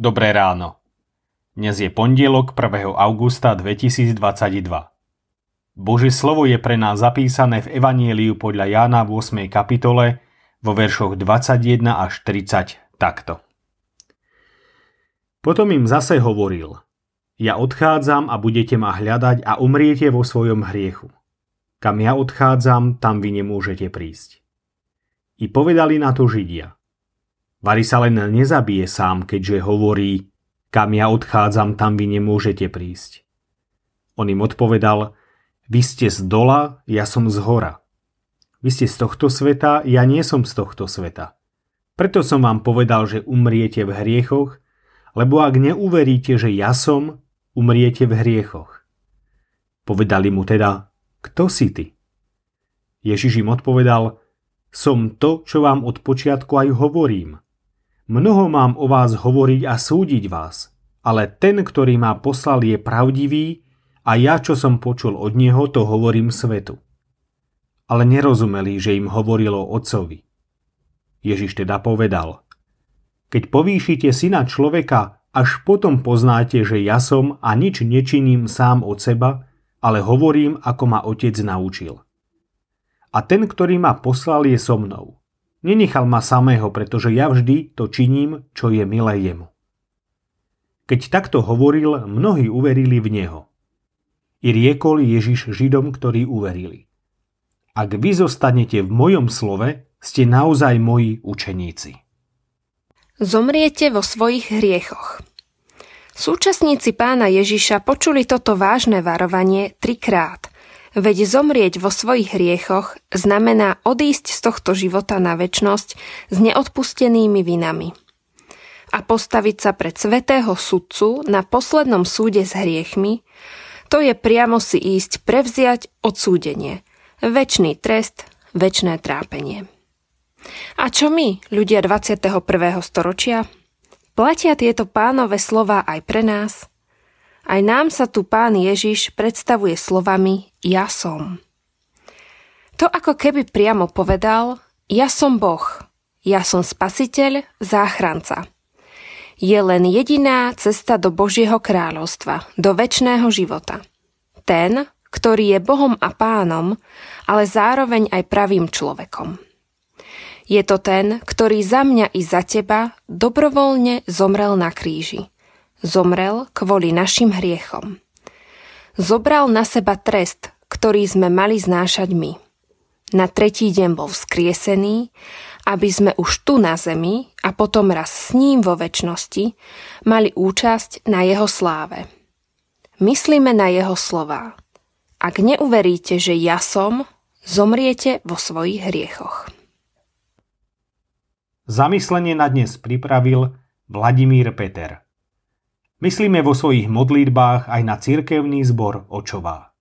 Dobré ráno. Dnes je pondelok 1. augusta 2022. Božie slovo je pre nás zapísané v Evanieliu podľa Jána v 8. kapitole vo veršoch 21 až 30 takto. Potom im zase hovoril, ja odchádzam a budete ma hľadať a umriete vo svojom hriechu. Kam ja odchádzam, tam vy nemôžete prísť. I povedali na to Židia – Vary sa len nezabije sám, keďže hovorí, kam ja odchádzam, tam vy nemôžete prísť. On im odpovedal, vy ste z dola, ja som z hora. Vy ste z tohto sveta, ja nie som z tohto sveta. Preto som vám povedal, že umriete v hriechoch, lebo ak neuveríte, že ja som, umriete v hriechoch. Povedali mu teda, kto si ty? Ježiš im odpovedal, som to, čo vám od počiatku aj hovorím – Mnoho mám o vás hovoriť a súdiť vás, ale ten, ktorý ma poslal, je pravdivý a ja, čo som počul od neho, to hovorím svetu. Ale nerozumeli, že im hovorilo otcovi. Ježiš teda povedal, keď povýšite syna človeka, až potom poznáte, že ja som a nič nečiním sám od seba, ale hovorím, ako ma otec naučil. A ten, ktorý ma poslal, je so mnou. Nenechal ma samého, pretože ja vždy to činím, čo je milé jemu. Keď takto hovoril, mnohí uverili v neho. I riekol Ježiš Židom, ktorí uverili. Ak vy zostanete v mojom slove, ste naozaj moji učeníci. Zomriete vo svojich hriechoch. Súčasníci pána Ježiša počuli toto vážne varovanie trikrát Veď zomrieť vo svojich hriechoch znamená odísť z tohto života na väčnosť s neodpustenými vinami. A postaviť sa pred svetého sudcu na poslednom súde s hriechmi, to je priamo si ísť prevziať odsúdenie, väčší trest, väčné trápenie. A čo my, ľudia 21. storočia? Platia tieto pánové slova aj pre nás? Aj nám sa tu pán Ježiš predstavuje slovami Ja som. To ako keby priamo povedal Ja som Boh, ja som spasiteľ, záchranca. Je len jediná cesta do Božieho kráľovstva, do väčšného života. Ten, ktorý je Bohom a pánom, ale zároveň aj pravým človekom. Je to ten, ktorý za mňa i za teba dobrovoľne zomrel na kríži Zomrel kvôli našim hriechom. Zobral na seba trest, ktorý sme mali znášať my. Na tretí deň bol vzkriesený, aby sme už tu na zemi a potom raz s ním vo väčšnosti mali účasť na jeho sláve. Myslíme na jeho slová. Ak neuveríte, že ja som, zomriete vo svojich hriechoch. Zamyslenie na dnes pripravil Vladimír Peter. Myslíme vo svojich modlitbách aj na cirkevný zbor Očová.